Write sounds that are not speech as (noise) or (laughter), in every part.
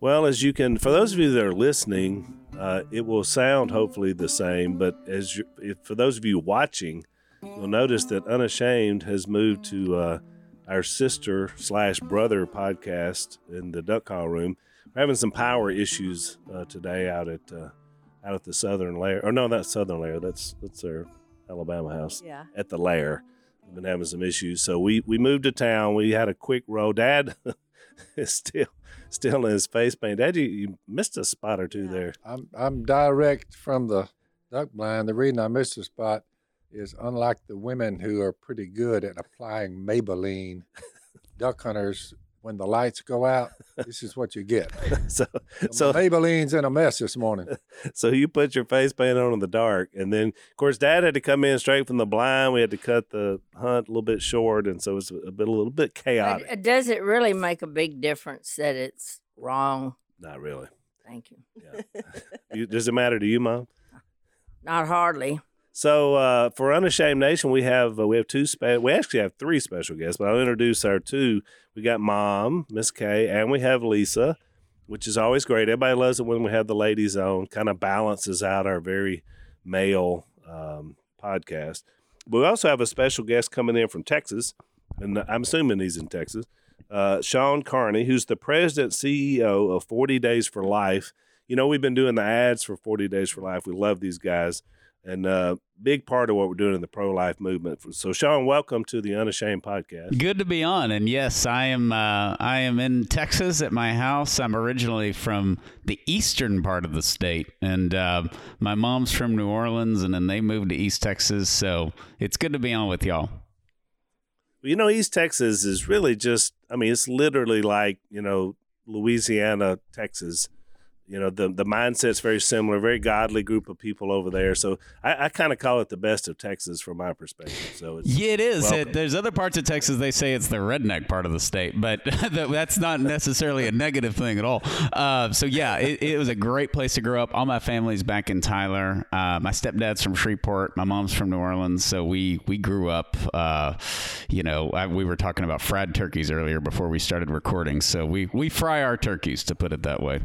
Well, as you can, for those of you that are listening, uh, it will sound hopefully the same. But as you, if, for those of you watching, you'll notice that Unashamed has moved to uh, our sister slash brother podcast in the duck call room. We're having some power issues uh, today out at uh, out at the southern layer. Or no, not southern layer. That's that's our Alabama house. Yeah. At the lair, we've been having some issues. So we we moved to town. We had a quick roll. Dad (laughs) is still still in his face paint. Dad, you, you missed a spot or two Yeah. there. I'm I'm direct from the duck blind. The reason I missed the spot is unlike the women who are pretty good at applying Maybelline, (laughs) duck hunters when the lights go out, this is what you get. (laughs) So So so Maybelline's in a mess this morning. (laughs) so you put your face paint on in the dark, and then of course Dad had to come in straight from the blind. We had to cut the hunt a little bit short, and so it's a bit a little bit chaotic. uh, does it really make a big difference that it's wrong? Not really. Thank you. Yeah. (laughs) you, does it matter to you, Mom? Not hardly. So uh, for Unashamed Nation, we have uh, we have two spe- we actually have three special guests, but I'll introduce our two. We got Mom, Miss Kay, and we have Lisa, which is always great. Everybody loves it when we have the ladies on. Kind of balances out our very male um, podcast. But we also have a special guest coming in from Texas, and I'm assuming he's in Texas. Uh, Shawn Carney, who's the president CEO of 40 Days for Life. You know, we've been doing the ads for 40 Days for Life. We love these guys and uh, big part of what we're doing in the pro life movement. So, Shawn, welcome to the Unashamed podcast. Good to be on, and yes, I am. Uh, I am in Texas at my house. I'm originally from the eastern part of the state, and uh, my mom's from New Orleans, and then they moved to East Texas. So it's good to be on with y'all. You know, East Texas is really just, I mean, it's literally like, you know, Louisiana, Texas. You know, the, the mindset's very similar, very godly group of people over there. So I, I kind of call it the best of Texas from my perspective. So it's, Yeah, it is. It, there's other parts of Texas they say it's the redneck part of the state, but (laughs) that's not necessarily a negative thing at all. Uh, so yeah, it, it was a great place to grow up. All my family's back in Tyler. Uh, my stepdad's from Shreveport. My mom's from New Orleans. So we we grew up. Uh, you know, I, we were talking about fried turkeys earlier before we started recording. So we we fry our turkeys to put it that way.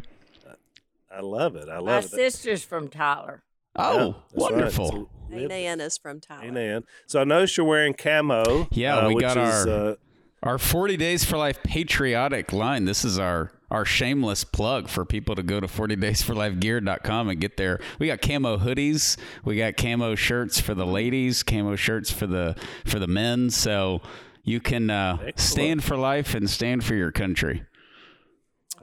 I love it. I My love it. My sister's from Tyler. Oh, Yeah, that's right. wonderful. So- Hey, Nan is from Tyler. Amen. So I noticed you're wearing camo. Yeah, uh, we which got is, our- uh, Our 40 Days for Life patriotic line. This is our our shameless plug for people to go to 40daysforlifegear.com and get there. We got camo hoodies, we got camo shirts for the ladies, camo shirts for the for the men. So you can uh, stand for life and stand for your country.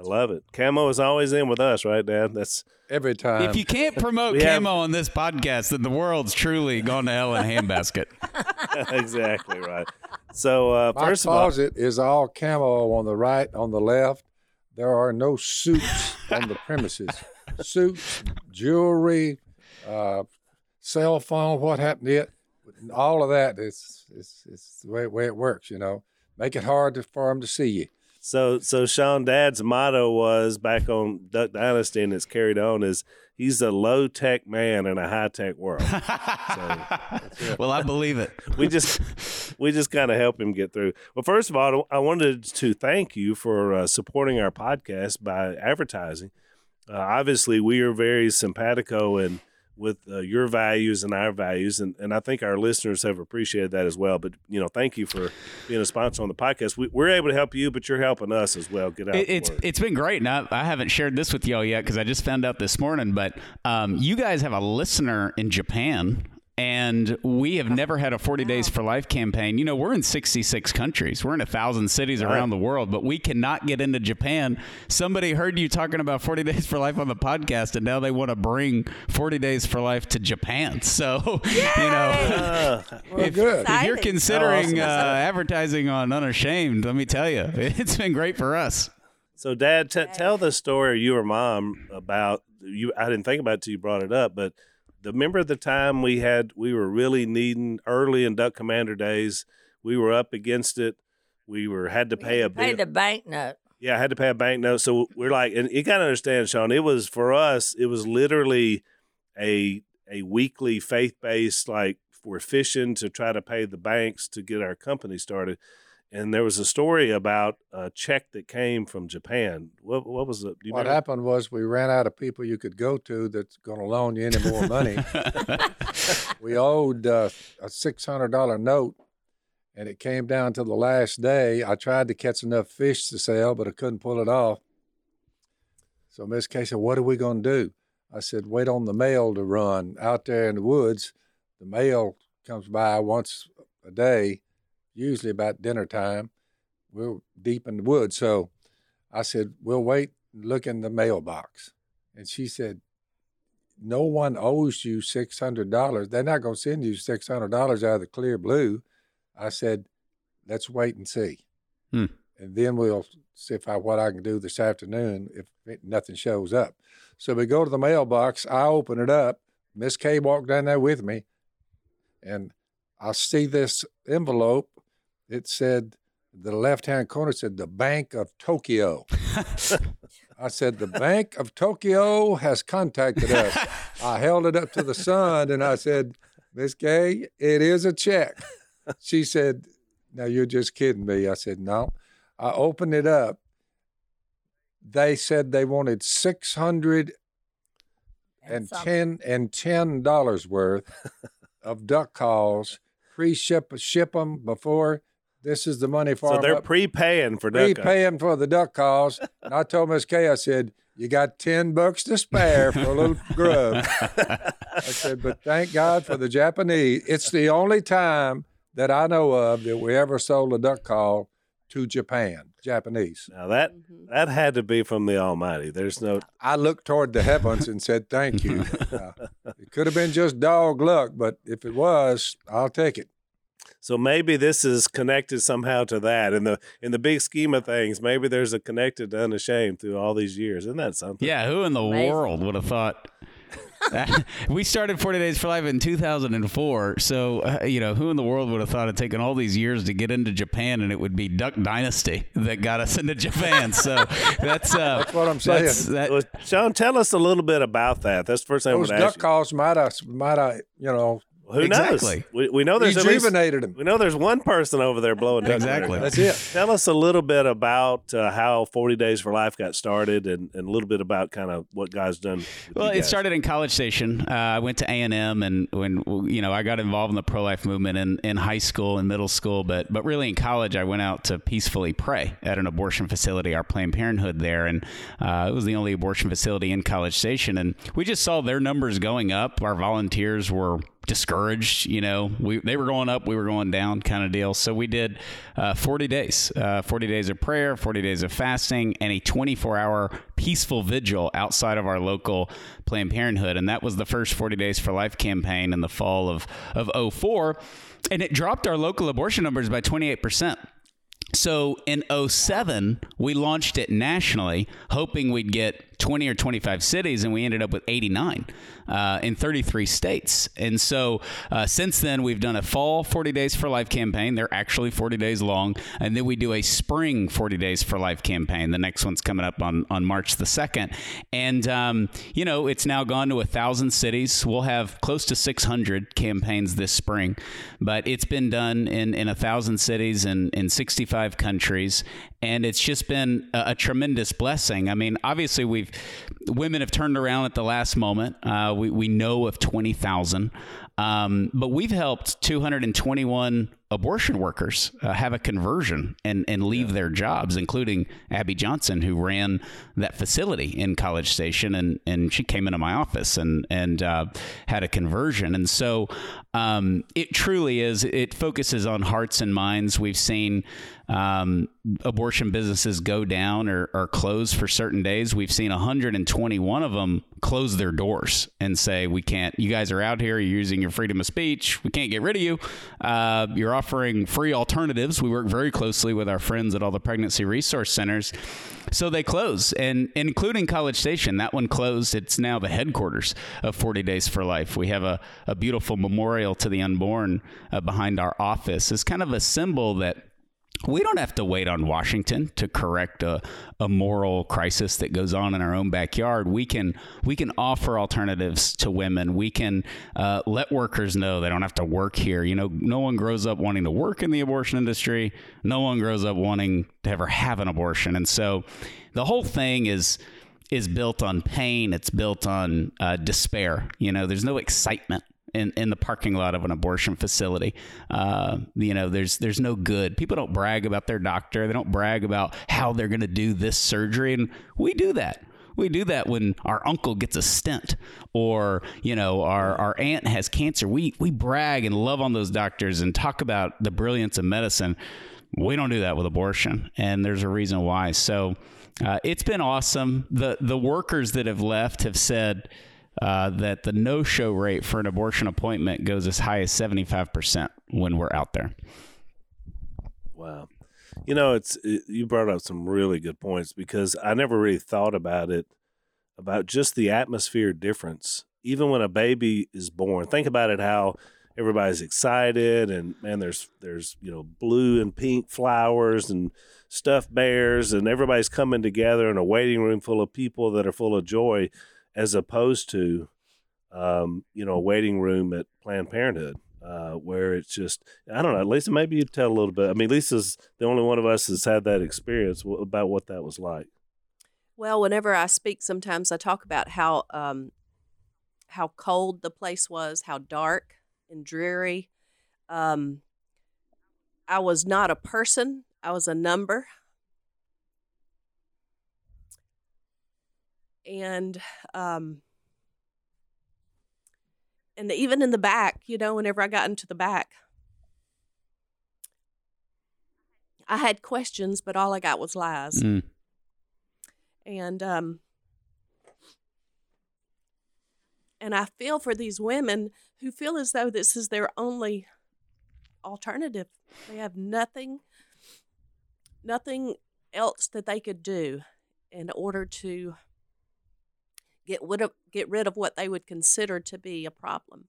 I love it. Camo is always in with us, right, Dad? That's Every time. if you can't promote We have- camo on this podcast, then the world's truly gone to hell in a handbasket. (laughs) (laughs) exactly right. So uh, My first of all, closet is all camo on the right, on the left. There are no suits (laughs) on the premises. Suits, jewelry, uh, cell phone, what happened to it? All of that is is, is the way, way it works, you know. Make it hard to, for them to see you. So, so Shawn Dad's motto was back on Duck Dynasty, and it's carried on is he's a low tech man in a high tech world. well, I believe it. (laughs) we just we just kind of help him get through. Well, first of all, I wanted to thank you for uh, supporting our podcast by advertising. Uh, obviously, we are very simpatico and with uh, your values and our values, and, and I think our listeners have appreciated that as well. But you know, thank you for being a sponsor on the podcast. We, we're able to help you, but you're helping us as well. Get out. it, it's word. it's been great, and I, I haven't shared this with y'all yet because I just found out this morning. But um, you guys have a listener in Japan. And we have never had a 40 Days for Life campaign. You know, we're in 66 countries. We're in a thousand cities around the world, but we cannot get into Japan. Somebody heard you talking about 40 (laughs) Days for Life on the podcast, and now they want to bring 40 Days for Life to Japan. (laughs) So, you know, (laughs) Well, if, good. if you're considering uh, advertising on Unashamed, let me tell you, it's been great for us. So, Dad, t- tell the story you or Mom about you. I didn't think about it till you brought it up, but the remember the time we had we were really needing early in Duck Commander days. We were up against it. We were had to pay a Pay bit. the bank note. Yeah, I had to pay a bank note. So we're like, and you gotta understand, Shawn. It was for us. It was literally a a weekly faith based like we're fishing to try to pay the banks to get our company started. And there was a story about a check that came from Japan. What what was it? What remember? happened was we ran out of people you could go to that's going to loan you any more money. (laughs) we owed uh, a six hundred dollar note, and it came down to the last day. I tried to catch enough fish to sell, but I couldn't pull it off. So Miss Kay said, "What are we going to do?" I said, "Wait on the mail to run out there in the woods. The mail comes by once a day, usually about dinner time. We're deep in the woods, so." I said, We'll wait and look in the mailbox. And she said, No one owes you $600. They're not going to send you $600 out of the clear blue. I said, Let's wait and see. Hmm. And then we'll see if I, what I can do this afternoon if it, nothing shows up. So we go to the mailbox. I open it up. Miss Kay walked down there with me. And I see this envelope. It said, the left hand corner said the Bank of Tokyo. (laughs) I said, The Bank of Tokyo has contacted us. I held it up to the sun and I said, Miss Kay, it is a check. She said, Now you're just kidding me. I said, No. I opened it up. They said they wanted six hundred and ten and ten dollars worth of duck calls. Pre ship ship them before. This is the money for So 'em they're up prepaying for duck. prepaying for the duck calls. And I told Miss Kay, I said, You got 10 bucks to spare for a little (laughs) grub. I said, But thank God for the Japanese. It's the only time that I know of that we ever sold a duck call to Japan, Japanese. Now that Mm-hmm. that had to be from the Almighty. There's no. I looked toward the heavens and said, Thank you. Uh, (laughs) it could have been just dog luck, but if it was, I'll take it. So maybe this is connected somehow to that. In the in the big scheme of things, maybe there's a connected to unashamed through all these years. Isn't that something? Yeah, who in the Amazing. world would have thought? (laughs) (laughs) we started 40 Days for Life in 2004. So, uh, you know, who in the world would have thought it taken all these years to get into Japan and it would be Duck Dynasty that got us into Japan? So that's, uh, That's what I'm saying. that's- that- Well, Shawn, tell us a little bit about that. That's the first thing I'm Those going to duck calls might have, might have, you know, you. Who Exactly. knows? We, we know there's at least, rejuvenated them. we know there's one person over there blowing duck Exactly. That's it. Tell us a little bit about uh, how 40 Days for Life got started, and, and a little bit about kind of what God's done. Well, you it started in College Station. Uh, I went to A and M, and when you know I got involved in the pro life movement in, in high school and middle school, but but really in college, I went out to peacefully pray at an abortion facility, our Planned Parenthood there, and uh, it was the only abortion facility in College Station, and we just saw their numbers going up. Our volunteers were discouraged. You know, we they were going up, we were going down, kind of deal. So we did uh, 40 days, uh, 40 days of prayer, 40 days of fasting, and a 24 hour peaceful vigil outside of our local Planned Parenthood, and that was the first 40 Days for Life campaign in the fall of of 04. and it dropped our local abortion numbers by 28 percent. So in 07, we launched it nationally, hoping we'd get 20 or 25 cities, and we ended up with 89 uh, in 33 states. And so uh, since then, we've done a fall 40 Days for Life campaign. They're actually 40 days long. And then we do a spring 40 Days for Life campaign. The next one's coming up on, on March the 2nd. And, um, you know, it's now gone to a 1,000 cities. We'll have close to 600 campaigns this spring, but it's been done in, in a 1,000 cities and in 65 countries. And it's just been a, a, tremendous blessing. I mean, obviously, we've women have turned around at the last moment. Uh, we we know of twenty thousand, um, but we've helped two hundred and twenty one abortion workers uh, have a conversion and, and leave yeah. their jobs, including Abby Johnson, who ran that facility in College Station, and, and she came into my office and and uh, had a conversion. And so um, it truly is. It focuses on hearts and minds. We've seen um, abortion businesses go down or, or close for certain days. We've seen 121 of them close their doors and say, "We can't. You guys are out here. You're using your freedom of speech. We can't get rid of you. Uh, you're offering free alternatives." We work very closely with our friends at all the pregnancy resource centers, so they close, and including College Station. That one closed. It's now the headquarters of 40 Days for Life. We have a, a beautiful memorial to the unborn uh, behind our office. It's kind of a symbol that we don't have to wait on Washington to correct a, a moral crisis that goes on in our own backyard. We can we can offer alternatives to women. We can uh, let workers know they don't have to work here. You know, no one grows up wanting to work in the abortion industry. No one grows up wanting to ever have an abortion, and so the whole thing is is built on pain. It's built on uh, despair. You know, there's no excitement in, in the parking lot of an abortion facility. Uh, you know, there's there's no good. People don't brag about their doctor. They don't brag about how they're going to do this surgery, and we do that. We do that when our uncle gets a stent or, you know, our, our aunt has cancer. We, we brag and love on those doctors and talk about the brilliance of medicine. We don't do that with abortion, and there's a reason why. So uh, it's been awesome. The, the workers that have left have said, uh, that the no show rate for an abortion appointment goes as high as 75% when we're out there. Wow. You know, it's it, you brought up some really good points because I never really thought about it about just the atmosphere difference. Even when a baby is born, think about it how everybody's excited and man there's there's you know blue and pink flowers and stuffed bears and everybody's coming together in a waiting room full of people that are full of joy as opposed to, um, you know, a waiting room at Planned Parenthood. Uh, where it's just I don't know. Lisa, maybe you tell a little bit. I mean, Lisa's the only one of us that's had that experience about what that was like. Well, whenever I speak, sometimes I talk about how um, how cold the place was, how dark and dreary. Um, I was not a person; I was a number. And um and even in the back, you know, whenever I got into the back, I had questions, but all I got was lies. Mm. And um and I feel for these women who feel as though this is their only alternative. They have nothing nothing else that they could do in order to get rid of get rid of what they would consider to be a problem.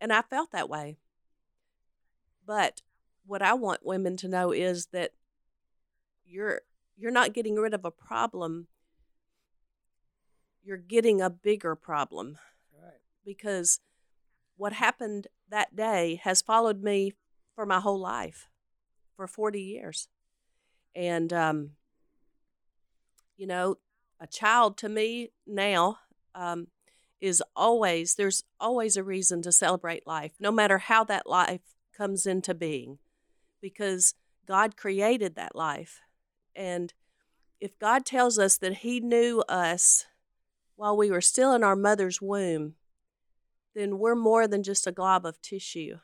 And I felt that way. But what I want women to know is that you're you're not getting rid of a problem. You're getting a bigger problem. Right. Because what happened that day has followed me for my whole life, for 40 years. And, um, you know, a child to me now um, is always there's always a reason to celebrate life no matter how that life comes into being because god created that life. And if god tells us that he knew us while we were still in our mother's womb then we're more than just a glob of tissue.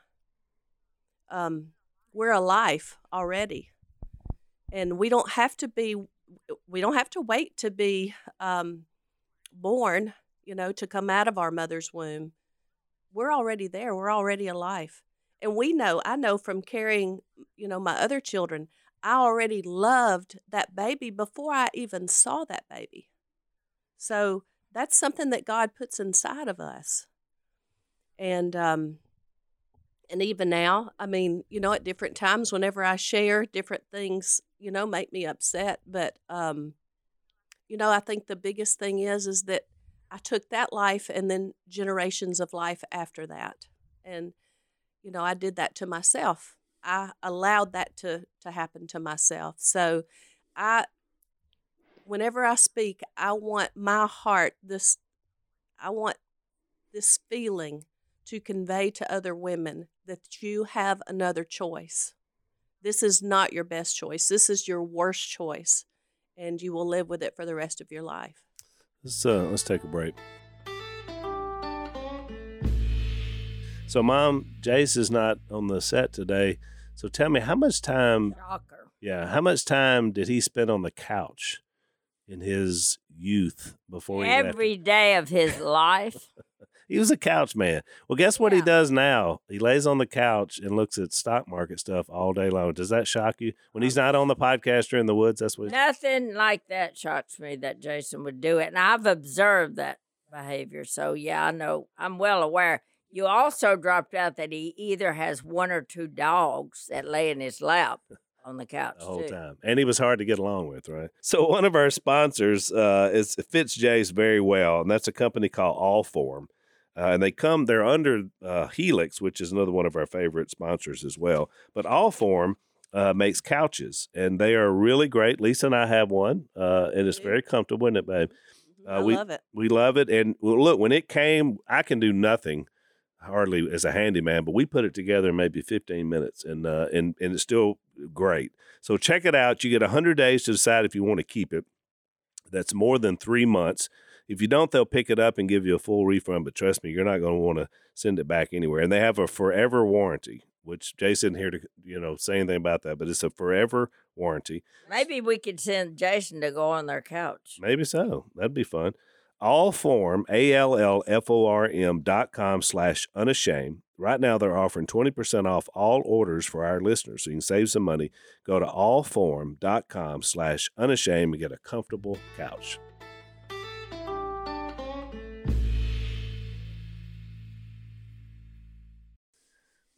Um, we're a life already. And we don't have to be we don't have to wait to be um, born, you know, to come out of our mother's womb. We're already there. We're already alive. And we know, I know from carrying, you know, my other children, I already loved that baby before I even saw that baby. So that's something that God puts inside of us. And um, and even now, I mean, you know, at different times, whenever I share different things, you know, make me upset. But, um, you know, I think the biggest thing is, is that I took that life and then generations of life after that. And, you know, I did that to myself. I allowed that to to happen to myself. So I whenever I speak, I want my heart this I want this feeling to convey to other women that you have another choice. This is not your best choice. This is your worst choice, and you will live with it for the rest of your life. Let's uh, let's take a break. So, Mom, Jase is not on the set today. So, tell me, how much time? Shocker. Yeah, how much time did he spend on the couch in his youth before he left? Every day of his life. (laughs) He was a couch man. Well, guess what he does now? He lays on the couch and looks at stock market stuff all day long. Does that shock you? When he's not on the podcast or in the woods, that's what he's Nothing like that shocks me that Jason would do it. And I've observed that behavior. So, yeah, I know. I'm well aware. You also dropped out that he either has one or two dogs that lay in his lap (laughs) on the couch. the whole too. time. And he was hard to get along with, right? So one of our sponsors uh, is it fits Jase very well, and that's a company called Allform. Uh, and they come, they're under uh, Helix, which is another one of our favorite sponsors as well. But Allform uh, makes couches, and they are really great. Lisa and I have one, uh, and it's very comfortable, isn't it, babe? I Uh, we- love it. We love it. And well, look, when it came, I can do nothing hardly as a handyman, but we put it together in maybe 15 minutes and uh, and and it's still great. So check it out. You get 100 days to decide if you want to keep it. That's more than 3 months. If you don't, they'll pick it up and give you a full refund, but trust me, you're not going to want to send it back anywhere. And they have a forever warranty, which Jason here to, you know, say anything about that, but it's a forever warranty. Maybe we could send Jason to go on their couch. Maybe so. That'd be fun. All form, A L L F O R M dot com slash unashamed. Right now, they're offering 20% off all orders for our listeners, so you can save some money. Go to allform.com slash unashamed and get a comfortable couch.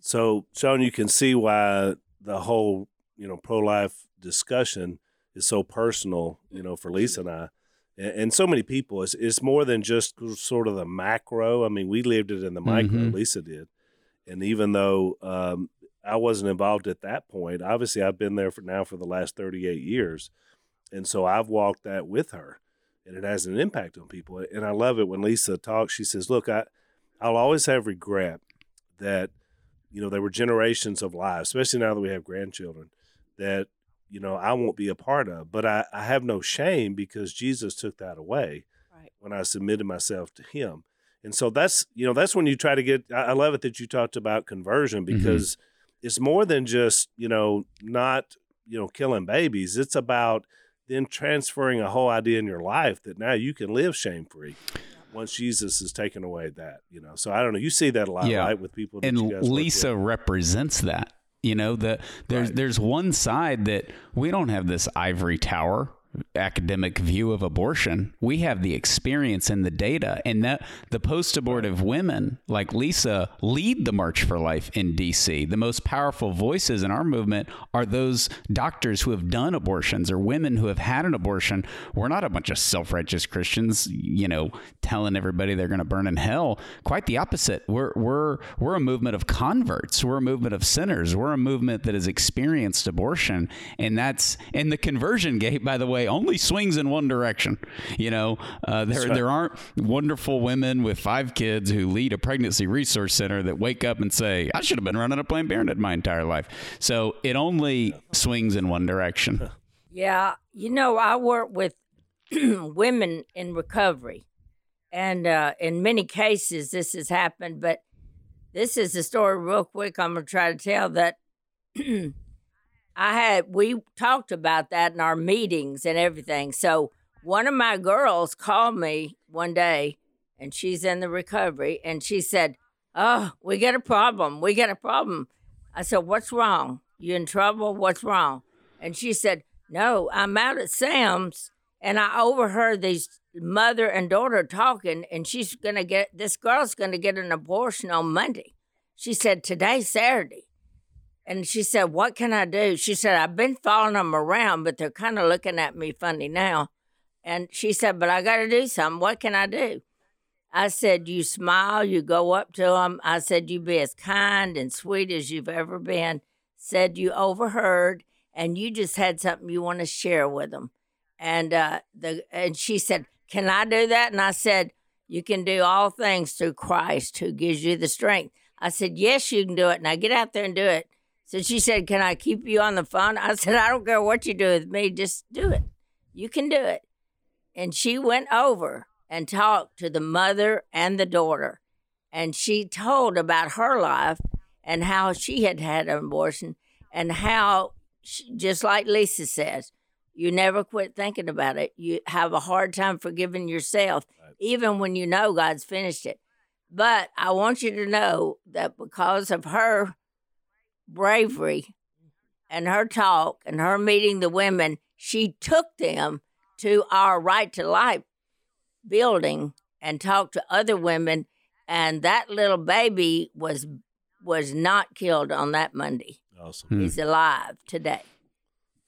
So, Sean, you can see why the whole, you know, pro-life discussion is so personal, you know, for Lisa and I, and, and so many people. It's, it's more than just sort of the macro. I mean, we lived it in the micro. Mhm. Lisa did, and even though um, I wasn't involved at that point, obviously I've been there for now for the last thirty-eight years, and so I've walked that with her, and it has an impact on people. And I love it when Lisa talks. She says, "Look, I, I'll always have regret that." You know, there were generations of lives, especially now that we have grandchildren, that, you know, I won't be a part of. But I, I have no shame because Jesus took that away Right. when I submitted myself to him. And so that's, you know, that's when you try to get, I, I love it that you talked about conversion mm-hmm. because it's more than just, you know, not, you know, killing babies. It's about then transferring a whole idea in your life that now you can live shame free. Once Jesus is taken away that, you know, so I don't know. You see that a lot, Yeah. right, with people. That and you guys work with. Lisa represents that. You know, the there's Right. there's one side that we don't have this ivory tower academic view of abortion. We have the experience and the data, and that the post-abortive women like Lisa lead the March for Life in D.C. The most powerful voices in our movement are those doctors who have done abortions or women who have had an abortion. We're not a bunch of self-righteous Christians, you know, telling everybody they're going to burn in hell. Quite the opposite. We're we're we're a movement of converts. We're a movement of sinners. We're a movement that has experienced abortion, and that's and the conversion gate, by the way, only swings in one direction. You know, uh, there right. there aren't wonderful women with five kids who lead a pregnancy resource center that wake up and say, "I should have been running a Planned Parenthood my entire life." So it only swings in one direction. Yeah, you know, I work with (clears throat) women in recovery, and uh, in many cases, this has happened. But this is a story, real quick. I'm gonna try to tell that. (clears throat) I had we talked about that in our meetings and everything. So one of my girls called me one day, and she's in the recovery, and she said, "Oh, we got a problem. We got a problem." I said, "What's wrong? You in trouble? What's wrong?" And she said, No, I'm out at Sam's and I overheard these mother and daughter talking, and she's going to get this girl's going to get an abortion on Monday. She said, Today's Saturday. And she said, What can I do? She said, I've been following them around, but they're kind of looking at me funny now. And she said, But I got to do something. What can I do? I said, You smile, you go up to them. I said, You be as kind and sweet as you've ever been. said you overheard and you just had something you want to share with them. And uh, the and she said, "Can I do that?" And I said, "You can do all things through Christ who gives you the strength." I said, "Yes, you can do it." Now get out there and do it. So she said, "Can I keep you on the phone?" I said, "I don't care what you do with me, just do it. You can do it." And she went over and talked to the mother and the daughter, and she told about her life and how she had had an abortion and how, she, just like Lisa says, you never quit thinking about it. You have a hard time forgiving yourself, right. even when you know God's finished it. But I want you to know that because of her bravery and her talk and her meeting the women, she took them to our Right to Life building and talked to other women. And that little baby was was not killed on that Monday. Awesome. He's alive today.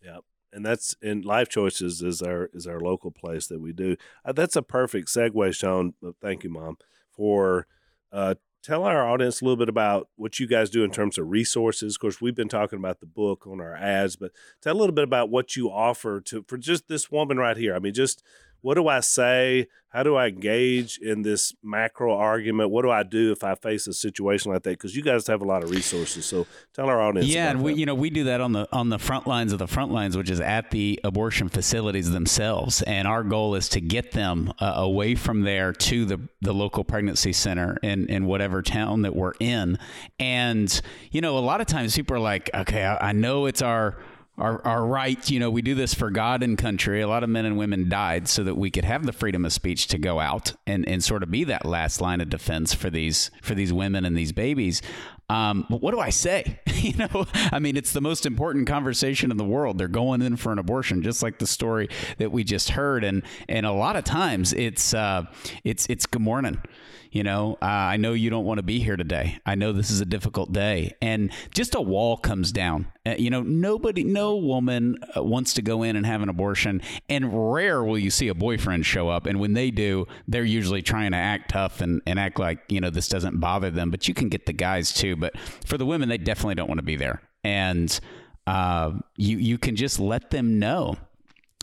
Yep and that's in Life Choices is our is our local place that we do. Uh, that's a perfect segue, Shawn. Uh, thank you, Mom, for uh, tell our audience a little bit about what you guys do in terms of resources. Of course, we've been talking about the book on our ads, but tell a little bit about what you offer to for just this woman right here. I mean, just what do I say? How do I engage in this macro argument? What do I do if I face a situation like that? Because you guys have a lot of resources. So tell our audience. Yeah, and we that. you know we do that on the on the front lines of the front lines, which is at the abortion facilities themselves, and our goal is to get them uh, away from there to the the local pregnancy center in in whatever town that we're in. And you know, a lot of times people are like, okay, I, I know it's our our, our right, you know, we do this for God and country. A lot of men and women died so that we could have the freedom of speech to go out and, and sort of be that last line of defense for these for these women and these babies. Um, but what do I say? (laughs) you know, I mean, it's the most important conversation in the world. They're going in for an abortion, just like the story that we just heard, and and a lot of times it's uh, it's it's good morning. You know, uh, I know you don't want to be here today. I know this is a difficult day. And just a wall comes down. Uh, you know, nobody, no woman uh, wants to go in and have an abortion. And rare will you see a boyfriend show up. And when they do, they're usually trying to act tough and, and act like, you know, this doesn't bother them. But you can get the guys too. But for the women, they definitely don't want to be there. And uh, you, you can just let them know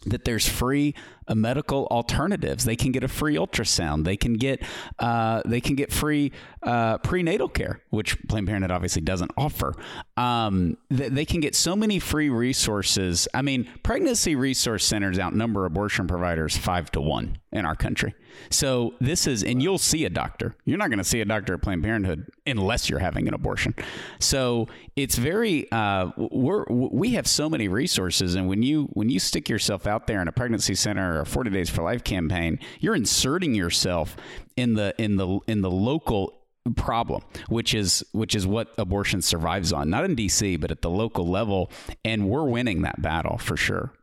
that there's free medical alternatives. They can get a free ultrasound. They can get uh, they can get free uh, prenatal care, which Planned Parenthood obviously doesn't offer. Um, they, they, can get so many free resources. I mean, pregnancy resource centers outnumber abortion providers five to one in our country. So this is, and you'll see a doctor. You're not going to see a doctor at Planned Parenthood unless you're having an abortion. So it's very uh, we're we have so many resources, and when you when you stick yourself out there in a pregnancy center or 40 Days for Life campaign, you're inserting yourself in the in the in the local problem which is which is what abortion survives on not in DC but at the local level and we're winning that battle for sure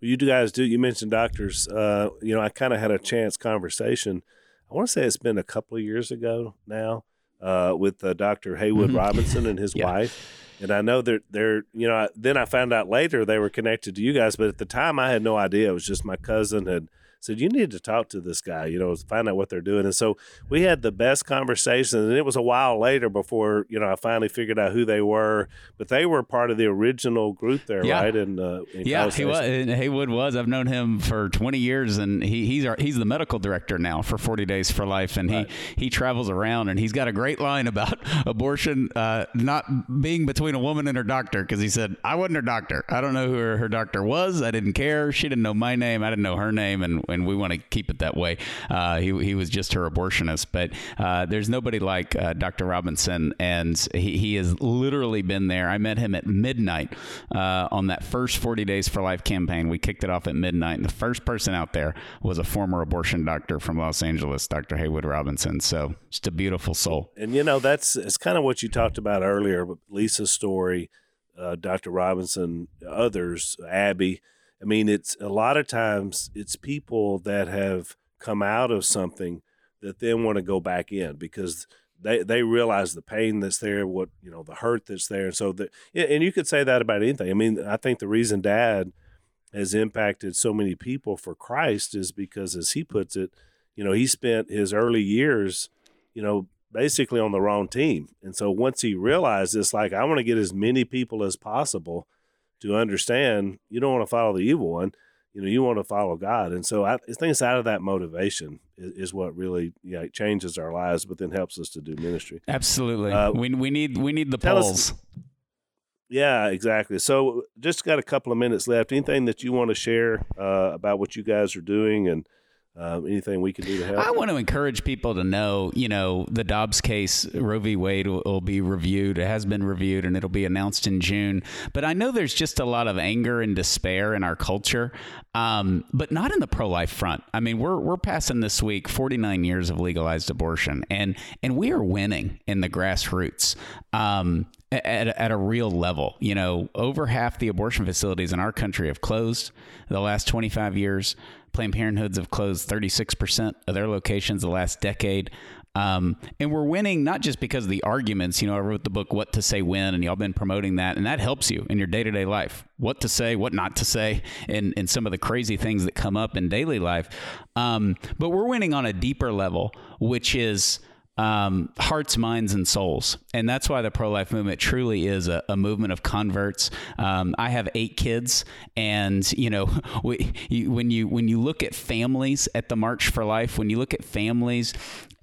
you guys do you mentioned doctors uh, you know I kind of had a chance conversation I want to say it's been a couple of years ago now uh, with uh, Dr. Haywood mm-hmm. Robinson and his (laughs) yeah. wife and I know that they're, you know, I, then I found out later they were connected to you guys, but at the time I had no idea. It was just my cousin had said you need to talk to this guy you know find out what they're doing. And so we had the best conversation and it was a while later before you know i finally figured out who they were. But they were part of the original group there yeah. right and uh, yeah he was haywood was. I've known him for 20 years and he, he's our, he's the medical director now for 40 days for life and right. he he travels around and he's got a great line about (laughs) abortion uh, not being between a woman and her doctor because he said i wasn't her doctor. I don't know who her, her doctor was. I didn't care. She didn't know my name. I didn't know her name. And and we want to keep it that way. Uh, he, he was just her abortionist, but uh, there's nobody like uh, Dr. Robinson, and he, he has literally been there. I met him at midnight uh, on that first 40 Days for Life campaign. We kicked it off at midnight, and the first person out there was a former abortion doctor from Los Angeles, Dr. Haywood Robinson. So just a beautiful soul. And you know, that's it's kind of what you talked about earlier, Lisa's story. Uh, Dr. Robinson, others, Abby, I mean, it's a lot of times it's people that have come out of something that then want to go back in because they they realize the pain that's there, what you know, the hurt that's there, and so the and you could say that about anything. I mean, I think the reason Dad has impacted so many people for Christ is because, as he puts it, you know, he spent his early years, you know, basically on the wrong team. And so once he realized this, like, I want to get as many people as possible to understand you don't want to follow the evil one. You know, you want to follow God. And so I, I think it's out of that motivation is, is what really yeah, changes our lives, but then helps us to do ministry. Absolutely. Uh, we, we need we need the tell us- polls. Yeah, exactly. So just got a couple of minutes left. Anything that you want to share uh, about what you guys are doing and uh, anything we can do to help? I want to encourage people to know, you know, the Dobbs case, Roe v. Wade will, will be reviewed. It has been reviewed and it'll be announced in June. But I know there's just a lot of anger and despair in our culture, um, but not in the pro-life front. I mean, we're we're passing this week 49 years of legalized abortion, and and we are winning in the grassroots. Um, at, at a real level. You know, over half the abortion facilities in our country have closed the last 25 years. Planned Parenthoods have closed 36% of their locations the last decade. Um, and we're winning not just because of the arguments. You know, I wrote the book "What to Say When," and y'all been promoting that, and that helps you in your day to day life. What to say, what not to say, and and some of the crazy things that come up in daily life. Um, but we're winning on a deeper level, which is um, hearts, minds, and souls. And that's why the pro life movement truly is a, a movement of converts. Um, I have eight kids, and you know, (laughs) we, you, when you when you look at families at the March for Life, when you look at families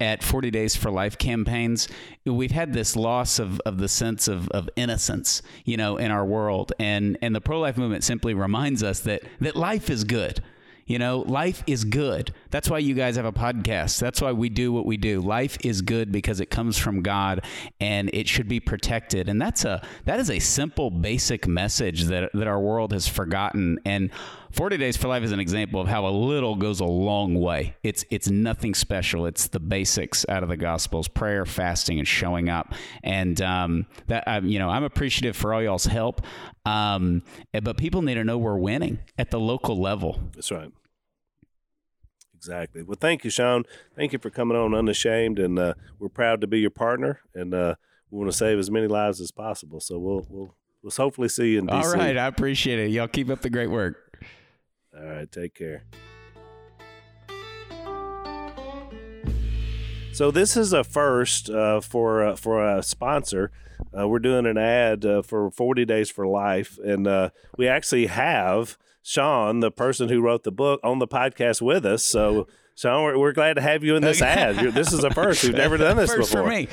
at 40 Days for Life campaigns, we've had this loss of, of the sense of, of innocence, you know, in our world. And and the pro life movement simply reminds us that that life is good. You know, life is good. That's why you guys have a podcast. That's why we do what we do. Life is good because it comes from God and it should be protected. And that's a that is a simple basic message that that our world has forgotten and 40 Days for Life is an example of how a little goes a long way. It's it's nothing special. It's the basics out of the Gospels: prayer, fasting, and showing up. And um, that um, you know, I'm appreciative for all y'all's help. Um, but people need to know we're winning at the local level. That's right. Exactly. Well, thank you, Shawn. Thank you for coming on unashamed, and uh, we're proud to be your partner, and uh, we want to save as many lives as possible. So we'll we'll we'll hopefully see you in DC. All right, I appreciate it. Y'all keep up the great work. All right, take care. So this is a first uh, for uh, for a sponsor. Uh, we're doing an ad uh, for 40 Days for Life, and uh, we actually have Shawn, the person who wrote the book, on the podcast with us. So. Shawn, we're, we're glad to have you in this (laughs) ad. You're, this is a first. We've never done this (laughs) First before. for me.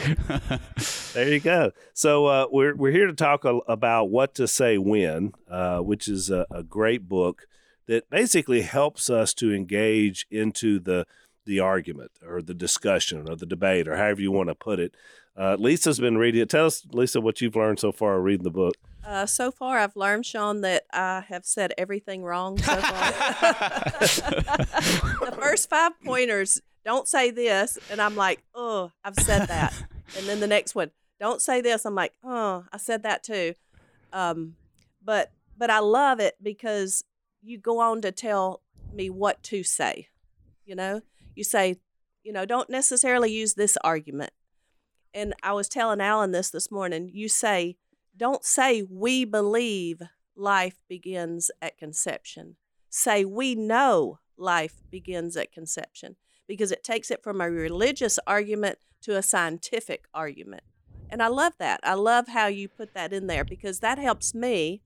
(laughs) There you go. So uh, we're we're here to talk a, about what to say when, uh, which is a, a great book that basically helps us to engage into the the argument or the discussion or the debate or however you want to put it. Uh, Lisa's been reading it. Tell us, Lisa, what you've learned so far reading the book. Uh, so far, I've learned, Shawn, that I have said everything wrong so far. (laughs) the first five pointers don't say this, and I'm like, oh, I've said that. and then the next one, don't say this. I'm like, oh, I said that too. Um, but but I love it because you go on to tell me what to say. You know, you say, you know, don't necessarily use this argument. And I was telling Alan this this morning. You say, don't say we believe life begins at conception. Say we know life begins at conception because it takes it from a religious argument to a scientific argument. And I love that. I love how you put that in there because that helps me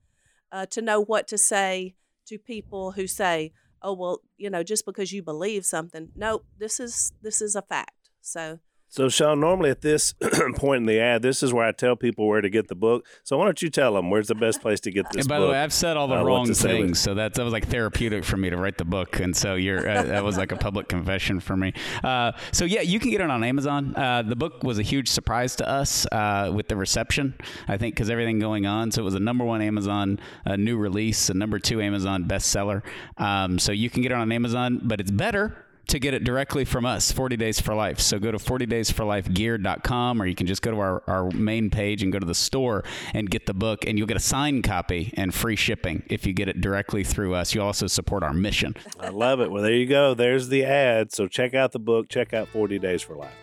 uh, to know what to say to people who say, "Oh, well, you know, just because you believe something." No, this is this is a fact. So So, Shawn, normally at this (clears throat) point in the ad, this is where I tell people where to get the book. So, why don't you tell them where's the best place to get (laughs) this And by book? the way, I've said all the Uh, wrong to say with- things, so that's that was like therapeutic for me to write the book, and so you're uh, that was like a public confession for me. Uh, so yeah, you can get it on Amazon. Uh, the book was a huge surprise to us uh, with the reception. I think because everything going on, so it was a number one Amazon uh, new release, a number two Amazon bestseller. Um, so you can get it on Amazon, but it's better to get it directly from us 40 days for life so go to 40daysforlifegear.com or you can just go to our, our main page and go to the store and get the book and you'll get a signed copy and free shipping if you get it directly through us you also support our mission I love it. Well, there you go. There's the ad. So, check out the book. Check out 40 Days for Life.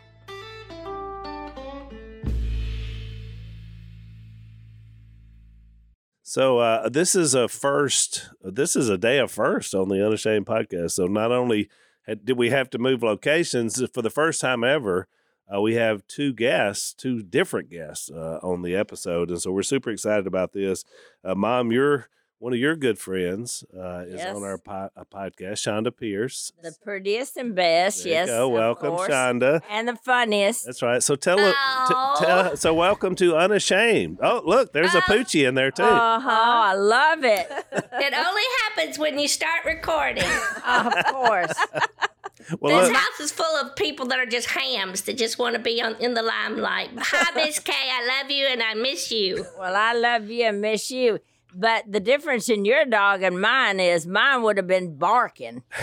So uh, this is a first. This is a day of first on the Unashamed podcast. So not only did we have to move locations for the first time ever, uh, we have two guests, two different guests uh, on the episode, and so we're super excited about this. Uh, Mom, you're one of your good friends uh, is on our po- podcast, Chonda Pierce. The prettiest and best, There you yes. go. Welcome, course. Chonda. And the funniest. That's right. So tell us. T- Aw. tell, so welcome to Unashamed. Oh, look, there's a Uh, poochie in there too. Uh huh. I love it. (laughs) It only happens when you start recording. of course. (laughs) well, this look, house is full of people that are just hams that just want to be on in the limelight. Hi, Miss Kay. I love you and I miss you. Well, I love you and miss you. But the difference in your dog and mine is mine would have been barking. (laughs)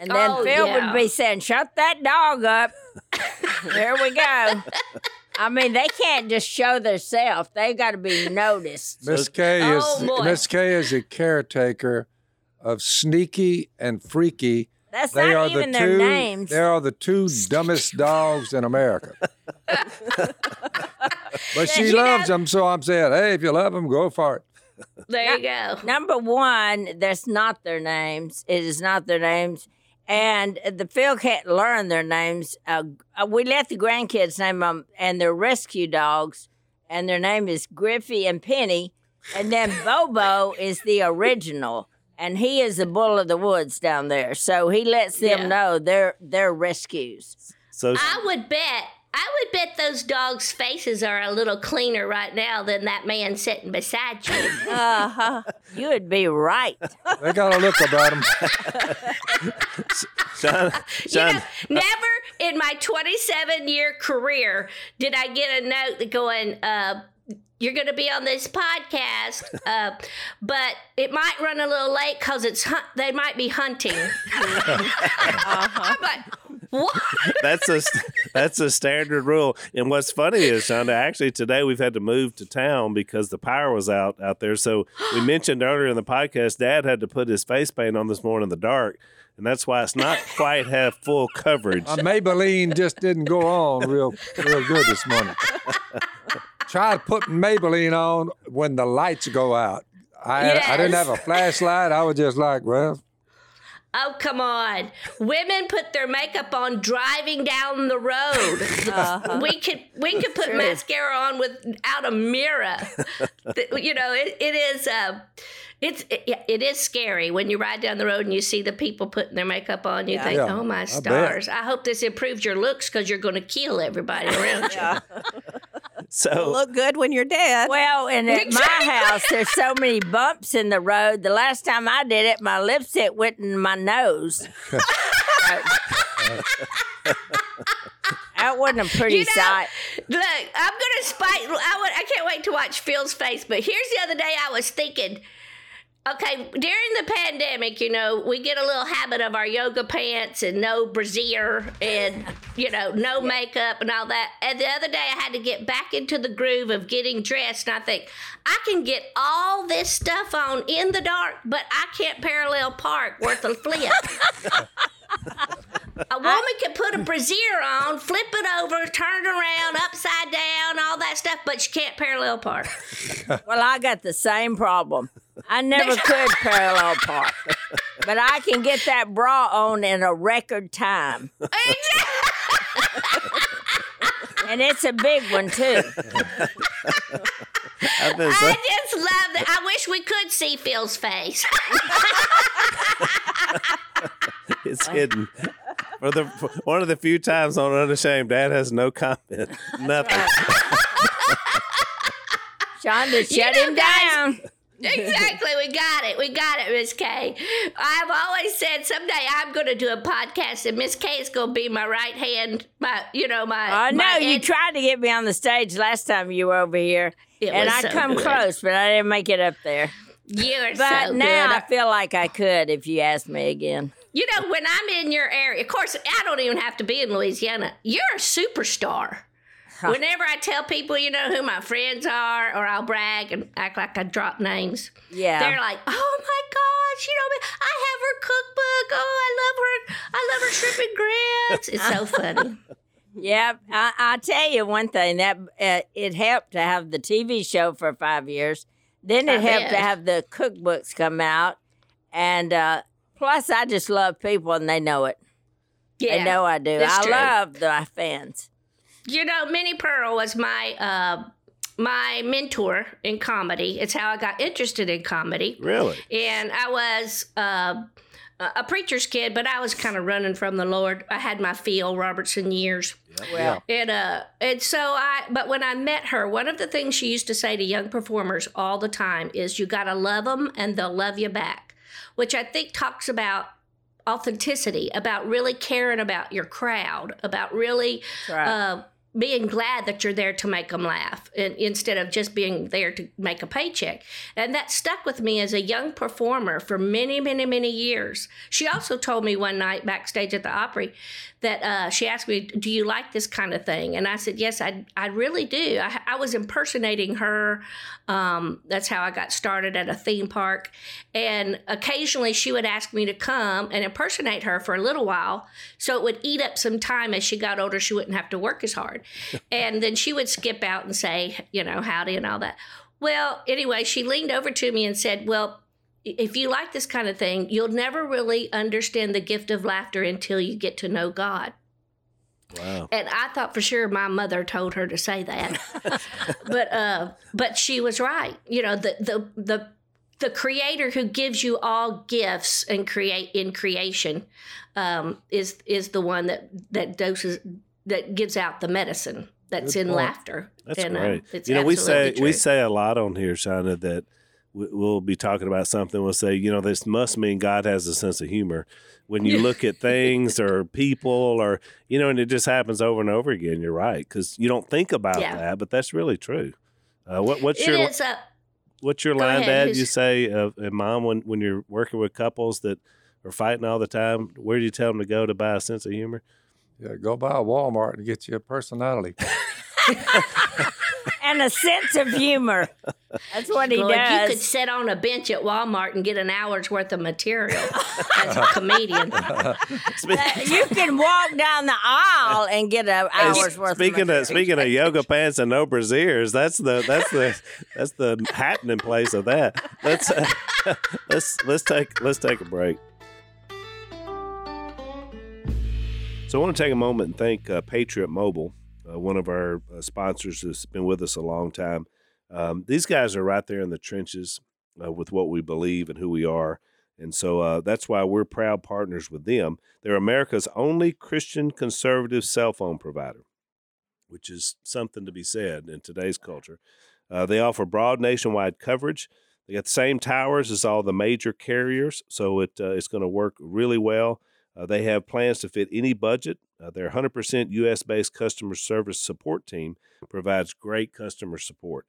And then Oh, Phil yeah. would be saying, Shut that dog up. (laughs) there we go. I mean, they can't just show themselves. They got to be noticed. Miss Kay oh, is Oh, boy. Miss Kay is a caretaker of Sneaky and Freaky. That's They not are the even their two. names. They are the two dumbest (laughs) dogs in America. but she you know- loves them, so I'm saying, hey, if you love them, go for it. There you go. Number one, that's not their names. It is not their names. And the Phil can't learn their names. Uh, uh, we let the grandkids name them, and they're rescue dogs, and their name is Griffey and Penny. And then Bobo is the original, and he is the bull of the woods down there. So he lets them Yeah. know they're they're rescues. so I would bet. I would bet those dogs' faces are a little cleaner right now than that man sitting beside you. (laughs) Uh huh. You would be right. (laughs) They got a look about them. Chonda, (laughs) You know, never in my 27 year career did I get a note that going, uh, you're going to be on this podcast, uh, but it might run a little late because it's hunt- they might be hunting. I'm like, what? (laughs) that's a that's a standard rule. And what's funny is, Chonda, actually today we've had to move to town because the power was out out there. So we (gasps) mentioned earlier in the podcast, Dad had to put his face paint on this morning in the dark, and that's why it's not (laughs) quite have full coverage. Uh, Maybelline just didn't go on real, real good this morning. (laughs) Try to put Maybelline on when the lights go out. I, I didn't have a flashlight. I was just like, well, Oh, come on. Women put their makeup on driving down the road. We could we could put mascara on without a mirror. You know, it, it is uh, it's it, it is scary when you ride down the road and you see the people putting their makeup on. You think, Yeah, "Oh my I stars! I hope this improves your looks because you're going to kill everybody around (laughs) you." (laughs) So Look good when you're dead. Well, and at (laughs) my house, there's so many bumps in the road. The last time I did it, my lipstick went in my nose. (laughs) that wasn't a pretty You know, sight. Look, I'm gonna spite. I, would, I can't wait to watch Phil's face. But here's the other day I was thinking. Okay, during the pandemic, you know, we get a little habit of our yoga pants and no brassiere and, you know, no makeup and all that. And the other day I had to get back into the groove of getting dressed. And I think, I can get all this stuff on in the dark, but I can't parallel park worth a flip. (laughs) A woman can put a brassiere on, flip it over, turn it around, upside down, all that stuff, but she can't parallel park. Well, I got the same problem. I never could parallel park, but I can get that bra on in a record time, and it's a big one too. I've I saying, just love that. I wish we could see Phil's face. (laughs) it's hidden. For the for one of the few times on Unashamed, Dad has no comment, nothing. Chonda, shut know, him guys, down. Exactly. We got it. We got it, Miss Kay. I've always said someday I'm going to do a podcast, and Miss Kay is going to be my right hand. My, you know, my. I know my you ed- tried to get me on the stage last time you were over here, It and I so come good. close, but I didn't make it up there. You're But so now I feel like I could if you asked me again. You know, when I'm in your area, of course, I don't even have to be in Louisiana. You're a superstar. Whenever I tell people, you know, who my friends are, or I'll brag and act like I drop names, Yeah. they're like, "Oh my gosh, you know, I have her cookbook. Oh, I love her. I love her shrimp and grits. It's so funny." (laughs) Yeah, I, I tell you one thing that uh, it helped to have the TV show for five years. Then it I helped to have the cookbooks come out, and uh, plus I just love people and they know it. Yeah, they know I do. I true. love my fans. You know, Minnie Pearl was my uh, my mentor in comedy. It's how I got interested in comedy. Really? And I was uh, a preacher's kid, but I was kind of running from the Lord. I had my Phil Robertson years. Well, And uh and so I but when I met her, one of the things she used to say to young performers all the time is you got to love them and they'll love you back, which I think talks about authenticity, about really caring about your crowd, about really right. uh, being glad that you're there to make them laugh and, instead of just being there to make a paycheck. And that stuck with me as a young performer for many, many, many years. She also told me one night backstage at the Opry that uh, she asked me, Do you like this kind of thing? And I said, Yes, I, I really do. I, I was impersonating her. Um, that's how I got started at a theme park. And occasionally she would ask me to come and impersonate her for a little while. So it would eat up some time as she got older. She wouldn't have to work as hard. And then she would skip out and say, you know, howdy and all that. Well, anyway, she leaned over to me and said, Well, if you like this kind of thing, you'll never really understand the gift of laughter until you get to know God. Wow. And I thought for sure my mother told her to say that. (laughs) but uh but she was right. You know, the the the the creator who gives you all gifts and create in creation um, is is the one that that doses that gives out the medicine that's Good in point. laughter. That's And, uh, great. you know, we say absolutely we say a lot on here, Chonda, that we- we'll be talking about something. We'll say, you know, this must mean God has a sense of humor. When you look at (laughs) things or people, or you know, and it just happens over and over again. You're right because you don't think about Yeah. that, but that's really true. Uh, what, what's It your is uh, what's your line, ahead. Dad? You say, uh, and Mom, when when you're working with couples that are fighting all the time, where do you tell them to go to buy a sense of humor? Yeah, go by Walmart and get you a personality. (laughs) and a sense of humor. That's what he Lord, you could sit on a bench at Walmart and get an hour's worth of material as a comedian. (laughs) you can walk down the aisle and get an hour's worth. Speaking of of speaking of yoga (laughs) pants and no brasiers, that's the that's the that's the happening place of that. Let's uh, let's let's take let's take a break. So I want to take a moment and thank uh, Patriot Mobile, uh, one of our uh, sponsors who's been with us a long time. Um, these guys are right there in the trenches uh, with what we believe and who we are. And so uh, that's why we're proud partners with them. They're America's only Christian conservative cell phone provider, which is something to be said in today's culture. Uh, they offer broad nationwide coverage. They got the same towers as all the major carriers, so it it's going to work really well. Uh, they have plans to fit any budget. Uh, their 100% U.S. based customer service support team provides great customer support.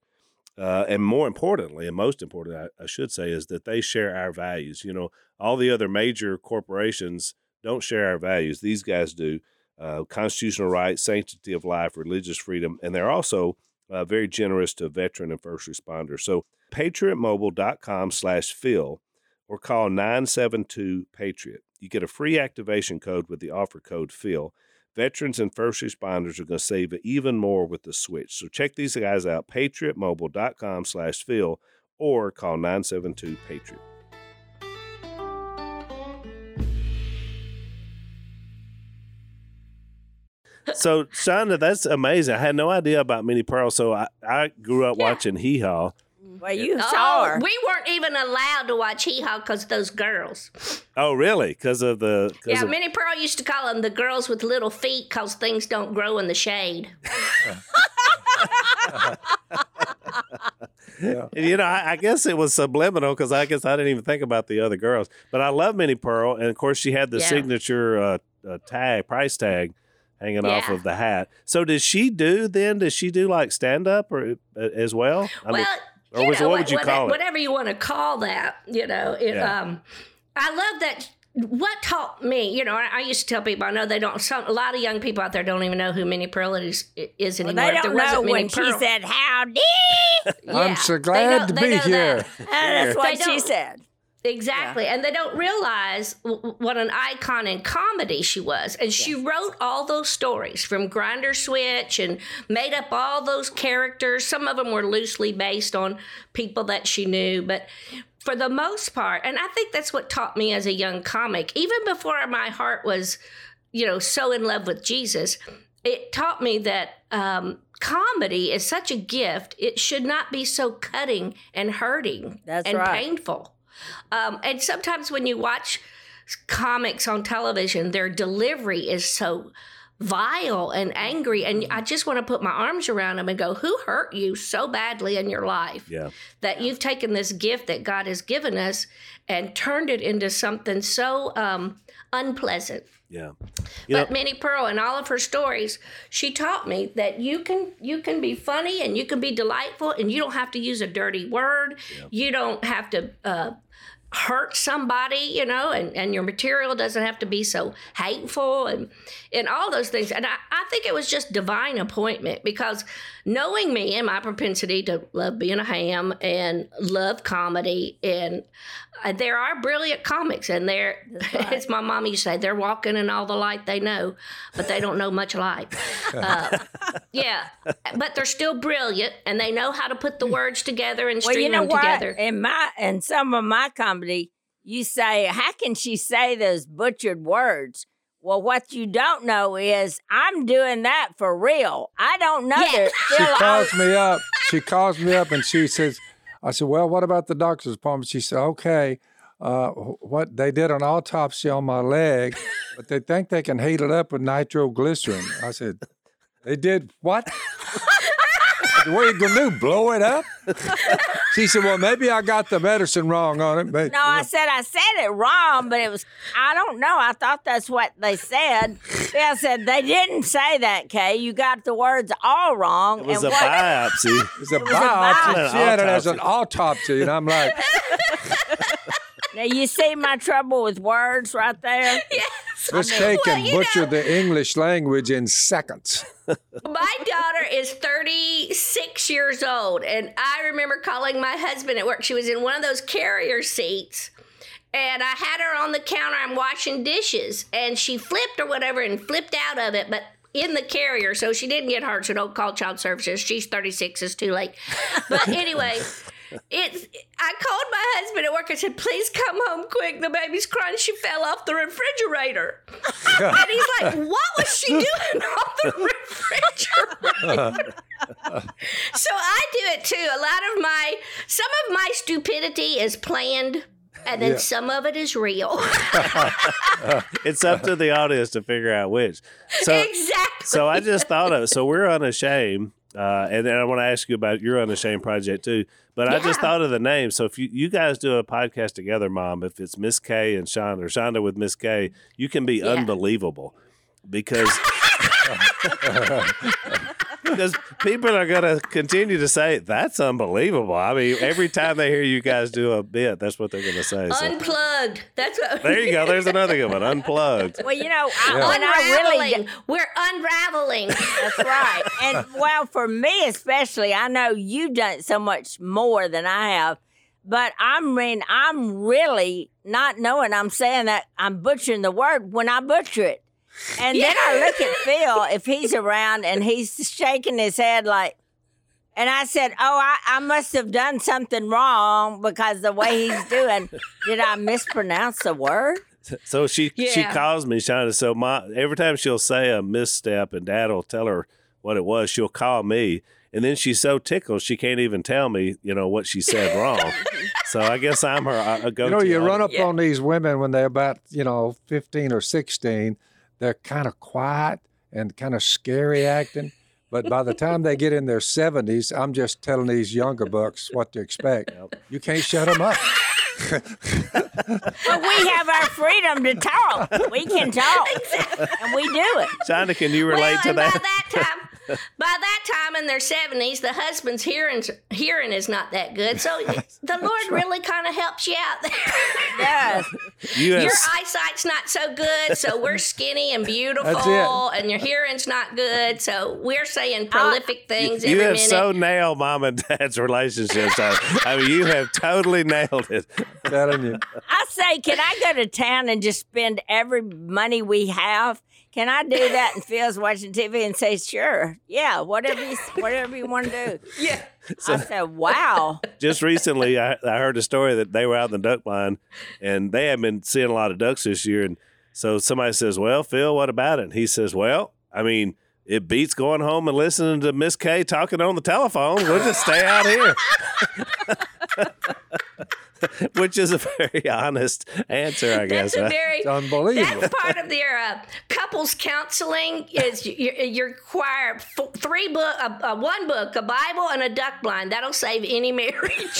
Uh, and more importantly, and most important, I, I should say, is that they share our values. You know, all the other major corporations don't share our values. These guys do. Uh, constitutional rights, sanctity of life, religious freedom, and they're also uh, very generous to veteran and first responders. So, patriotmobile.com slash Phil or call 972 Patriot. You get a free activation code with the offer code Phil. Veterans and first responders are going to save even more with the switch. So check these guys out, patriotmobile.com slash Phil or call 972 Patriot. So, Chonda, that's amazing. I had no idea about Minnie Pearl. So, I, I grew up watching Hee Haw. Well, you saw Oh, her. we weren't even allowed to watch Hee Haw because those girls. Oh, really? Because of the. 'cause Yeah, of, Minnie Pearl used to call them the girls with little feet because things don't grow in the shade. (laughs) Yeah. You know, I, I guess it was subliminal because I guess I didn't even think about the other girls. But I love Minnie Pearl, and of course she had the Yeah. signature uh, uh, tag, price tag, hanging off of the hat. So did she do then? Did she do like stand up or uh, as well? I well, or was- know, what would you what- call it? Whatever you want to call that, you know. It, Yeah. um, I love that. What taught me, you know, I, I used to tell people I know they don't. Some a lot of young people out there don't even know who Minnie Pearl is, is Well, anymore. they don't there know wasn't Minnie when she said howdy. (laughs) Yeah, I'm so glad know- to be here. that. That's what They she said. Exactly. And they don't realize w- what an icon in comedy she was. And she wrote all those stories from Grinder Switch and made up all those characters. Some of them were loosely based on people that she knew, but for the most part, and I think that's what taught me as a young comic, even before my heart was, you know, so in love with Jesus. it taught me that um, comedy is such a gift. It should not be so cutting and hurting That's and right. painful. Um, and sometimes when you watch comics on television, their delivery is so vile and angry. And I just want to put my arms around them and go, Who hurt you so badly in your life? Yeah. that you've taken this gift that God has given us and turned it into something so um, unpleasant. Yeah. You know, but Minnie Pearl, in all of her stories, she taught me that you can you can be funny and you can be delightful, and you don't have to use a dirty word. You don't have to. Uh, hurt somebody you know and, and your material doesn't have to be so hateful and and all those things. And I, I think it was just divine appointment because knowing me and my propensity to love being a ham and love comedy and there are brilliant comics and they're (laughs) as my mom used to say they're walking in all the light they know but they don't know much light (laughs) uh, yeah but they're still brilliant and they know how to put the words together and Well, string you know them what? together In my in some of my comedy, you say, "How can she say those butchered words?" Well, what you don't know is I'm doing that for real. I don't know Yeah. that. She calls me up. She calls me up and she says, I said, well, what about the doctor's appointment? She said, okay, uh, what they did an autopsy on my leg, but they think they can heat it up with nitroglycerin. I said, they did what? (laughs) I what are you going to do, blow it up? (laughs) She said, well, maybe I got the medicine wrong on it. But, No, I said I said it wrong, but it was I don't know. I thought that's what they said. I said they didn't say that, Kay. You got the words all wrong. it was a and what, biopsy. It's a was a biopsy. biopsy. She had it as an autopsy. And I'm like, (laughs) now you see my trouble with words right there. (laughs) this cake well, can you butcher know- the English language in seconds. (laughs) My daughter is 36 years old, and I remember calling my husband at work. She was in one of those carrier seats, and I had her on the counter. I'm washing dishes, and she flipped or whatever and flipped out of it, but in the carrier, so she didn't get hurt. So don't call child services. She's 36. It's too late. But (laughs) anyway. It's. I called my husband at work. I said, "Please come home quick. The baby's crying. She fell off the refrigerator." and he's like, "What was she doing on the refrigerator?" so I do it too. A lot of my, some of my stupidity is planned, and then Yeah. some of it is real. (laughs) it's up to the audience to figure out which. So, exactly. so I just thought of so we're unashamed, uh, and then I want to ask you about your unashamed project too. But I just thought of the name. So if you, you guys do a podcast together, Mom, if it's Miss Kay and Chonda or Chonda with Miss Kay, you can be Yeah. unbelievable because (laughs) (laughs) because people are going to continue to say that's unbelievable. I mean, every time they hear you guys do a bit, that's what they're going to say. So. Unplugged. That's what. There you go. There's another good one. Unplugged. Well, you know, I, when I really Unraveling. We're unraveling. That's right. And well, for me especially, I know you've done so much more than I have. But I mean, I'm really not knowing I'm saying that I'm butchering the word when I butcher it. And then I look at (laughs) Phil if he's around and he's shaking his head like, and I said, Oh, I, I must have done something wrong because the way he's doing. Did I mispronounce a word? So she she calls me Chonda. So my every time she'll say a misstep and Dad will tell her what it was, she'll call me, and then she's so tickled she can't even tell me, you know, what she said wrong. (laughs) so I guess I'm her uh, go. You know, you run up on these women when they're about, you know, 15 or 16. They're kind of quiet and kind of scary acting. But by the time they get in their 70s, I'm just telling these younger bucks what to expect. You can't shut them up. But we have our freedom to talk. We can talk. And we do it. Chonda, can you relate well, to and that? By that time, by that time in their seventies, the husband's hearing hearing is not that good. So (laughs) the Lord really kind of helps you out there. (laughs) Yes. you have Your eyesight's not so good, so we're skinny and beautiful, and your hearing's not good, so we're saying prolific things you every have minute. so nailed mom and dad's relationship. Chonda. I mean, you have totally nailed it. telling you. (laughs) I say, can I go to town and just spend every money we have? Can I do that? And Phil's watching TV and say, sure, yeah, whatever you, whatever you want to do. (laughs) yeah. So, I said, wow. (laughs) just recently I, I heard a story that they were out in the duck line and they had been seeing a lot of ducks this year and so somebody says well phil what about it and he says well i mean it beats going home and listening to Miss K talking on the telephone. We'll just stay out here. (laughs) (laughs) Which is a very honest answer, I guess. That's a very It's unbelievable. That's part of their uh, couples counseling. Is you, you require f- three book, uh, uh, one book, a Bible, and a duck blind. That'll save any marriage. (laughs)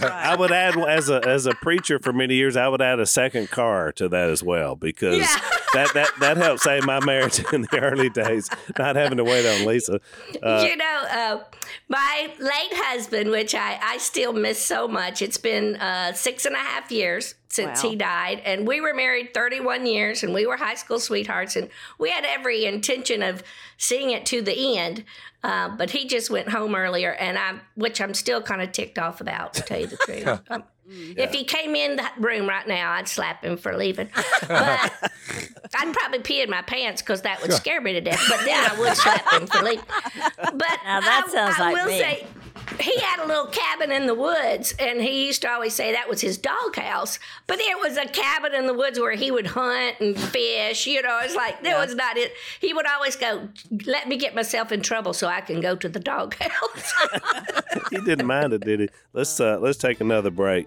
I would add as a as a preacher for many years, I would add a second car to that as well because Yeah. that, that that helped save my marriage in the early days, not having to wait on Lisa. Uh, you know, uh, my late husband, which I, I still miss so much, it's been uh, six and a half years since Wow. he died. And we were married 31 years and we were high school sweethearts. And we had every intention of seeing it to the end. Uh, but he just went home earlier, and I, which I'm still kind of ticked off about, to tell you the truth. (laughs) Um, If he came in the room right now, I'd slap him for leaving. But (laughs) I'd probably pee in my pants because that would scare me to death. But then I would slap him for leaving. (laughs) But Now that I, sounds I like will me. say, he had a little cabin in the woods, and he used to always say that was his doghouse. But it was a cabin in the woods where he would hunt and fish. You know, it's like that was not it. He would always go, "Let me get myself in trouble so I can go to the doghouse." (laughs) he didn't mind it, did he? Let's uh, let's take another break.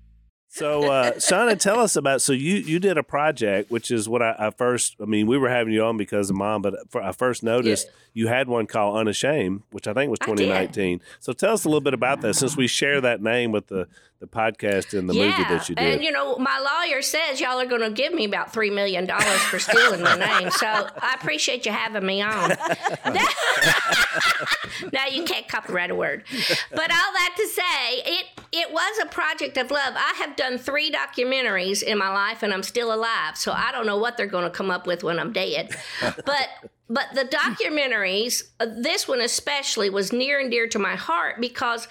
So, uh, Chonda, tell us about. So you you did a project, which is what I, I first. I mean, we were having you on because of mom, but for, I first noticed you had one called Unashamed, which I think was 2019. So tell us a little bit about that, since we share that name with the the podcast and the movie that you did. And you know, my lawyer says y'all are going to give me about three million dollars for stealing my name. So I appreciate you having me on. (laughs) (laughs) now you can't copyright a word, but all that to say, it it was a project of love. I have done three documentaries in my life, and I'm still alive. So I don't know what they're going to come up with when I'm dead, (laughs) but. But the documentaries, uh, this one especially, was near and dear to my heart because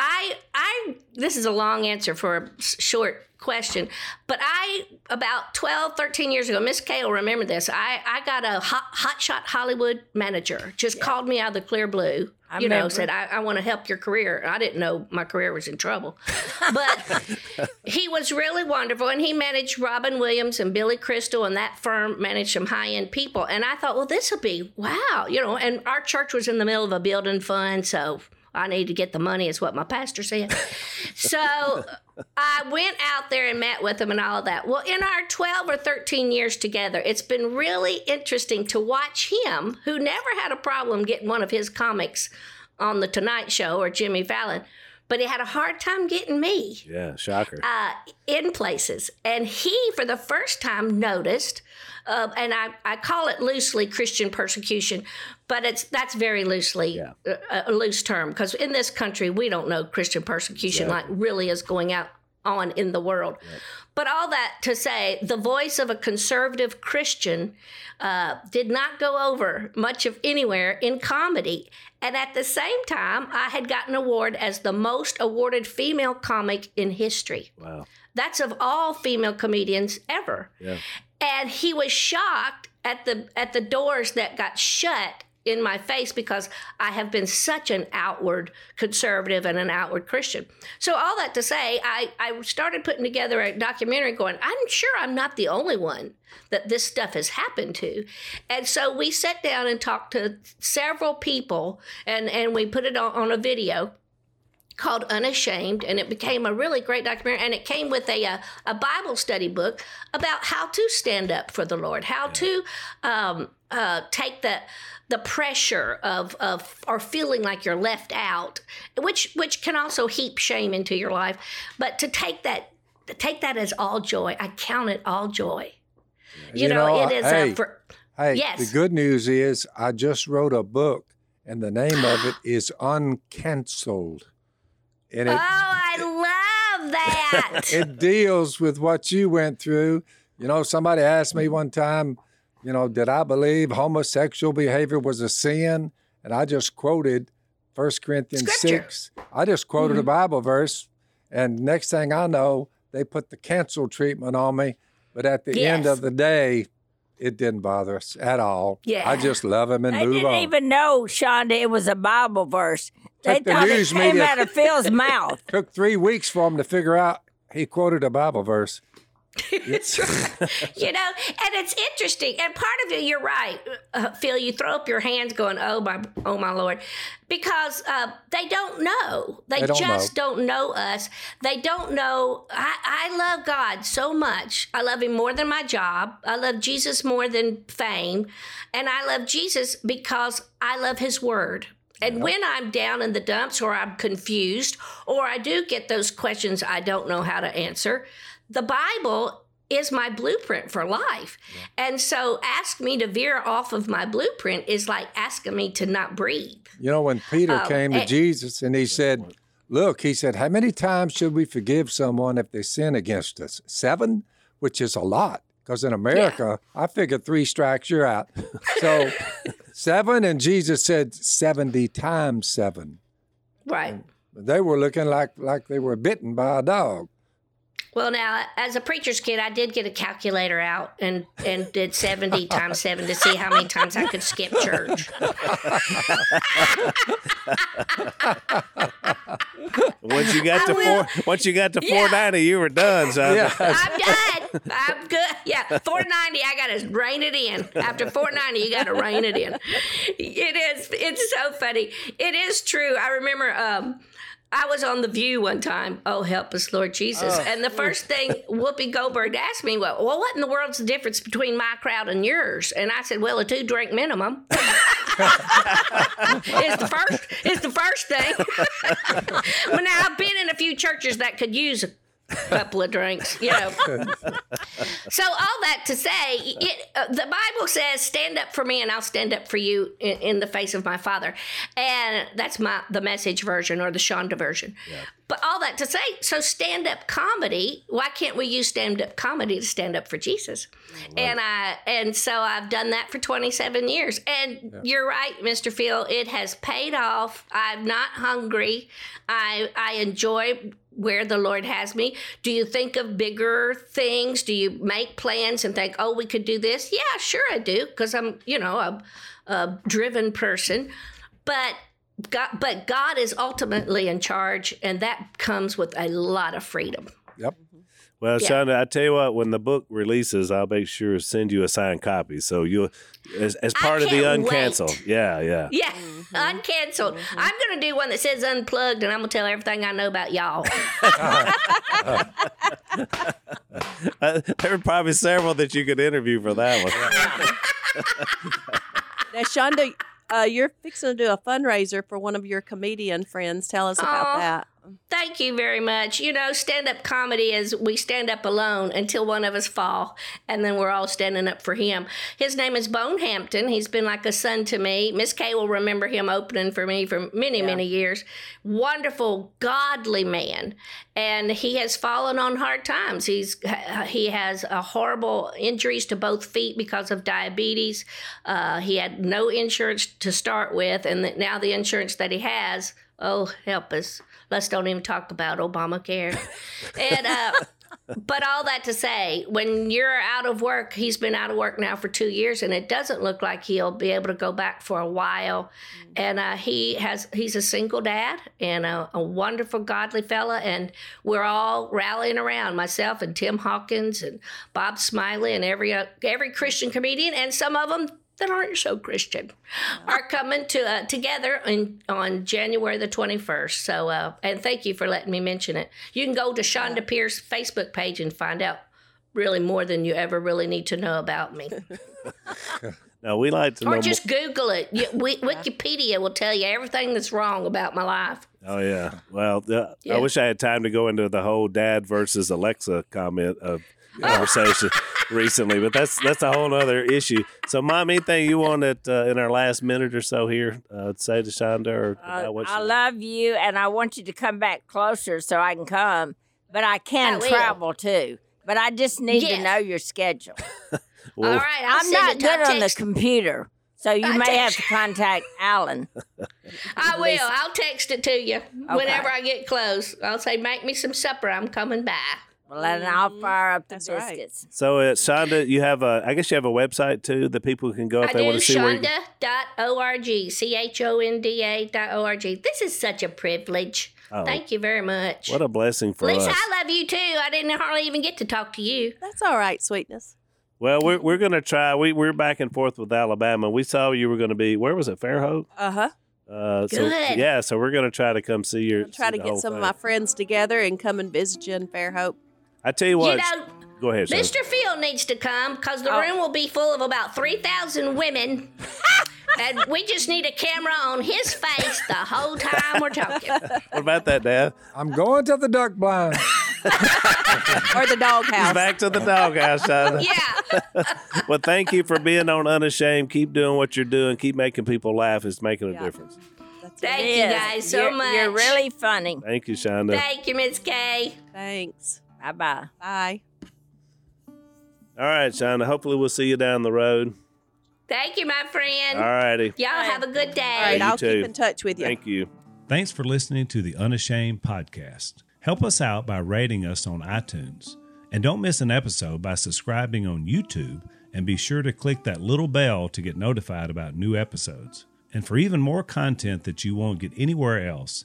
I I this is a long answer for a short question, but I about 12, 13 years ago, Miss Kay will remember this. I, I got a hot, hot shot Hollywood manager, just called me out of the clear blue. I you know, said I, I want to help your career. I didn't know my career was in trouble, but (laughs) he was really wonderful, and he managed Robin Williams and Billy Crystal, and that firm managed some high end people. And I thought, well, this will be wow, you know. And our church was in the middle of a building fund, so I need to get the money, is what my pastor said. so I went out there and met with him and all of that. Well, in our 12 or 13 years together, it's been really interesting to watch him, who never had a problem getting one of his comics on The Tonight Show or Jimmy Fallon, but he had a hard time getting me yeah, shocker. uh, in places. And he, for the first time, noticed, uh, and I, I call it loosely Christian persecution, but it's that's very loosely Yeah. a, a loose term because in this country we don't know Christian persecution like really is going out on in the world. But all that to say, the voice of a conservative Christian uh, did not go over much of anywhere in comedy. And at the same time, I had gotten an award as the most awarded female comic in history. wow. That's of all female comedians ever. Yeah. And he was shocked at the at the doors that got shut in my face because I have been such an outward conservative and an outward Christian. So all that to say, I, I started putting together a documentary going, I'm sure I'm not the only one that this stuff has happened to. And so we sat down and talked to several people and, and we put it on, on a video called Unashamed, and it became a really great documentary. And it came with a, a, a Bible study book about how to stand up for the Lord, how to um, uh, take the the pressure of, of or feeling like you're left out, which which can also heap shame into your life. But to take that take that as all joy, I count it all joy. You, You know, know, it is hey, a for, Hey, Yes. the good news is I just wrote a book, and the name of it is Uncancelled. And Oh, I love that. (laughs) it deals with what you went through. You know, somebody asked me one time, you know, did I believe homosexual behavior was a sin? And I just quoted 1 Corinthians Scripture. 6. I just quoted a mm-hmm. Bible verse. And next thing I know, they put the cancel treatment on me. But at the end of the day, it didn't bother us at all. Yeah. I just love him and They move didn't even know, Chonda, it was a Bible verse. They Took the thought news it came media- out of Phil's (laughs) mouth. Took three weeks for him to figure out he quoted a Bible verse. (laughs) That's right. you know, and it's interesting. And part of it, you're right, uh, Phil. You throw up your hands, going, "Oh my, oh my Lord," because uh, they don't know. They, They don't just know. don't know us. They don't know. I, I love God so much. I love Him more than my job. I love Jesus more than fame, and I love Jesus because I love His Word. And when I'm down in the dumps or I'm confused or I do get those questions I don't know how to answer, the Bible is my blueprint for life. And so ask me to veer off of my blueprint is like asking me to not breathe. You know, when Peter Oh, came to eh. Jesus and he said, Look, he said, How many times should we forgive someone if they sin against us? Seven, which is a lot. Because in America, I figured three strikes, you're out. So (laughs) seven, and Jesus said 70 times seven. Right. They were looking like, like they were bitten by a dog. Well, now, as a preacher's kid, I did get a calculator out and, and did 70 (laughs) times 7 to see how many times I could skip church. Once you got I to will- four, once you got to Yeah. four ninety, you were done. So Yeah. I'm done. I'm good. Yeah, 490. I got to rein it in. After 490, you got to rein it in. It is. It's so funny. It is true. I remember. Um, I was on the View one time. Oh, help us, Lord Jesus! Oh, and the first thing (laughs) Whoopi Goldberg asked me, well, well, what in the world's the difference between my crowd and yours? And I said, well, a two drink minimum. (laughs) is the first is the first thing. (laughs) well, now I've been in a few churches that could use a couple of drinks, you know. (laughs) so all that to say, it, uh, the Bible says, "Stand up for me, and I'll stand up for you in, in the face of my Father," and that's my the message version or the Chonda version. But all that to say, so stand up comedy. Why can't we use stand up comedy to stand up for Jesus? And I and so I've done that for 27 years. And you're right, Mr. Phil. It has paid off. I'm not hungry. I I enjoy where the Lord has me. Do you think of bigger things? Do you make plans and think, oh, we could do this? Yeah, sure I do, because I'm, you know, a, a driven person. But God, but God is ultimately in charge, and that comes with a lot of freedom. Yep. Well, Yeah. Chonda, I tell you what, when the book releases, I'll make sure to send you a signed copy. So you'll, as, as part of the can't uncanceled. Yeah, yeah. Yeah, uncanceled. I'm going to do one that says unplugged, and I'm going to tell everything I know about y'all. (laughs) Uh, there are probably several that you could interview for that one. (laughs) Now, Chonda, uh, you're fixing to do a fundraiser for one of your comedian friends. Tell us about Aw. that. Thank you very much. You know, stand up comedy is we stand up alone until one of us fall, and then we're all standing up for him. His name is Bone Hampton. He's been like a son to me. Miss Kay will remember him opening for me for many, many years. Wonderful, godly man, and he has fallen on hard times. He's he has a horrible injuries to both feet because of diabetes. Uh, he had no insurance to start with, and now the insurance that he has Oh, help us. Let's don't even talk about Obamacare. (laughs) and uh but all that to say, when you're out of work, he's been out of work now for two years, and it doesn't look like he'll be able to go back for a while. And uh, he has he's a single dad and a, a wonderful, godly fella, and we're all rallying around myself and Tim Hawkins and Bob Smiley and every uh, every Christian comedian, and some of them that aren't so Christian are coming to uh, together in, on January the 21st. So, uh, and thank you for letting me mention it. You can go to Chonda Pierce Facebook page and find out really more than you ever really need to know about me. (laughs) No, we like to know. or more- just Google it. You, Wi- (laughs) Wikipedia will tell you everything that's wrong about my life. Oh yeah. Well, uh, Yeah. I wish I had time to go into the whole dad versus Alexa comment of conversation (laughs) recently, but that's that's a whole other issue. So, mom, anything you wanted uh, in our last minute or so here uh, to say to Chonda or Uh, what I she- love you, and I want you to come back closer so I can come. but I can I travel too. But I just need to know your schedule. (laughs) Well, All right, I'll I'm not it to- I'll good on the computer, so you I may have to (laughs) contact Alan. I will. I'll text it to you whenever I get close. I'll say, make me some supper. I'm coming by. Well, then I'll fire up the That's right. biscuits. So, uh, Chonda, you have a, I guess you have a website too that people can go if I they do want to see where you chonda.org, C H O N D A dot org. This is such a privilege. Oh. Thank you very much. What a blessing for Lisa, us. I love you too. I didn't hardly even get to talk to you. That's all right, sweetness. Well, we're, we're going to try. We, we're back and forth with Alabama. We saw you were going to be, where was it, Fairhope? Uh huh. Uh, so, Good. yeah, so we're going to try to come see your. I'll try see to get whole some of my friends together and come and visit you in Fairhope. I tell you what. you know, go ahead, Chonda. Mr. Phil needs to come because the Oh. room will be full of about 3,000 women. (laughs) and we just need a camera on his face the whole time we're talking. (laughs) What about that, Dad? I'm going to the duck blind. (laughs) or the doghouse. Back to the doghouse, Chonda. Yeah. Well, thank you for being on Unashamed. Keep doing what you're doing. Keep making people laugh. It's making a Yeah. difference. That's Thank you guys so you're, much. You're really funny. Thank you, Chonda. Thank you, Miss Kay. Thanks. Bye bye. Bye. All right, Chonda. Hopefully, we'll see you down the road. Thank you, my friend. All righty. Y'all have a good day. All right, you I'll too. keep in touch with you. Thank you. Thanks for listening to the Unashamed podcast. Help us out by rating us on iTunes. And don't miss an episode by subscribing on YouTube and be sure to click that little bell to get notified about new episodes. And for even more content that you won't get anywhere else,